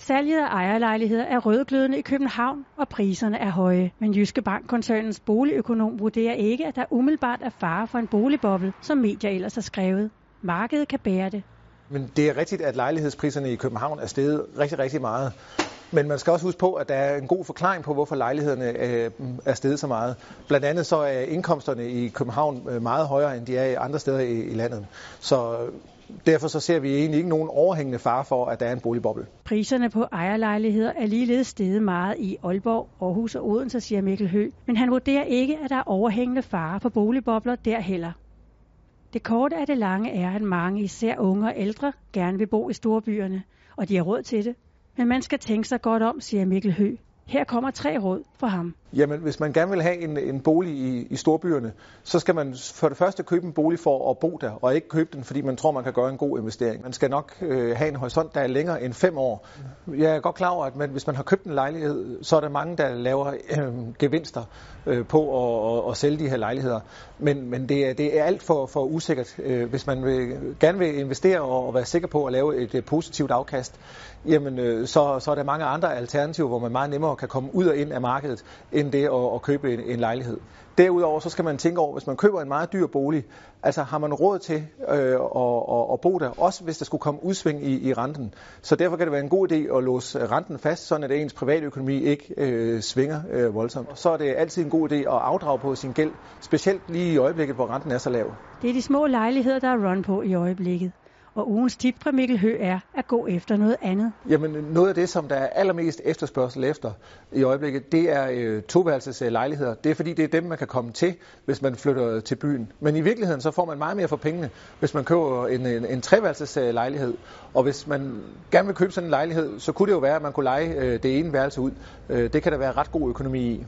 Salget af ejerlejligheder er rødglødende i København, og priserne er høje. Men Jyske Bank-koncernens boligøkonom vurderer ikke, at der umiddelbart er fare for en boligboble, som medier ellers har skrevet. Markedet kan bære det. Men det er rigtigt, at lejlighedspriserne i København er steget rigtig, rigtig meget. Men man skal også huske på, at der er en god forklaring på, hvorfor lejlighederne øh, er steget så meget. Blandt andet så er indkomsterne i København øh, meget højere, end de er i andre steder i landet. Så derfor så ser vi egentlig ikke nogen overhængende fare for, at der er en boligboble. Priserne på ejerlejligheder er ligeledes steget meget i Aalborg, Aarhus og Odense, siger Mikkel Hø. Men han vurderer ikke, at der er overhængende fare for boligbobler der heller. Det korte af det lange er, at mange, især unge og ældre, gerne vil bo i storbyerne, og de har råd til det. Men man skal tænke sig godt om, siger Mikkel Hø. Her kommer tre råd for ham. Jamen, hvis man gerne vil have en, en bolig i, i storbyerne, så skal man for det første købe en bolig for at bo der, og ikke købe den, fordi man tror, man kan gøre en god investering. Man skal nok øh, have en horisont, der er længere end fem år. Jeg er godt klar over, at man, hvis man har købt en lejlighed, så er der mange, der laver øh, gevinster øh, på at, at, at sælge de her lejligheder. Men, men det, er, det er alt for, for usikkert. Øh, hvis man vil, gerne vil investere og, og være sikker på at lave et, et positivt afkast, jamen, øh, så, så er der mange andre alternativer, hvor man meget nemmere kan komme ud og ind af markedet, end det at, at købe en, en lejlighed. Derudover så skal man tænke over, hvis man køber en meget dyr bolig, altså har man råd til øh, at, at, at bo der, også hvis der skulle komme udsving i, i renten. Så derfor kan det være en god idé at låse renten fast, sådan at ens privatøkonomi ikke øh, svinger øh, voldsomt. Så er det altid en god idé at afdrage på sin gæld, specielt lige i øjeblikket, hvor renten er så lav. Det er de små lejligheder, der er run på i øjeblikket. Og ugens tip fra Mikkel Hø er at gå efter noget andet. Jamen noget af det, som der er allermest efterspørgsel efter i øjeblikket, det er øh, toværelses lejligheder. Det er fordi, det er dem, man kan komme til, hvis man flytter til byen. Men i virkeligheden, så får man meget mere for pengene, hvis man køber en, en, en treværelses lejlighed. Og hvis man gerne vil købe sådan en lejlighed, så kunne det jo være, at man kunne lege øh, det ene værelse ud. Øh, det kan der være ret god økonomi i.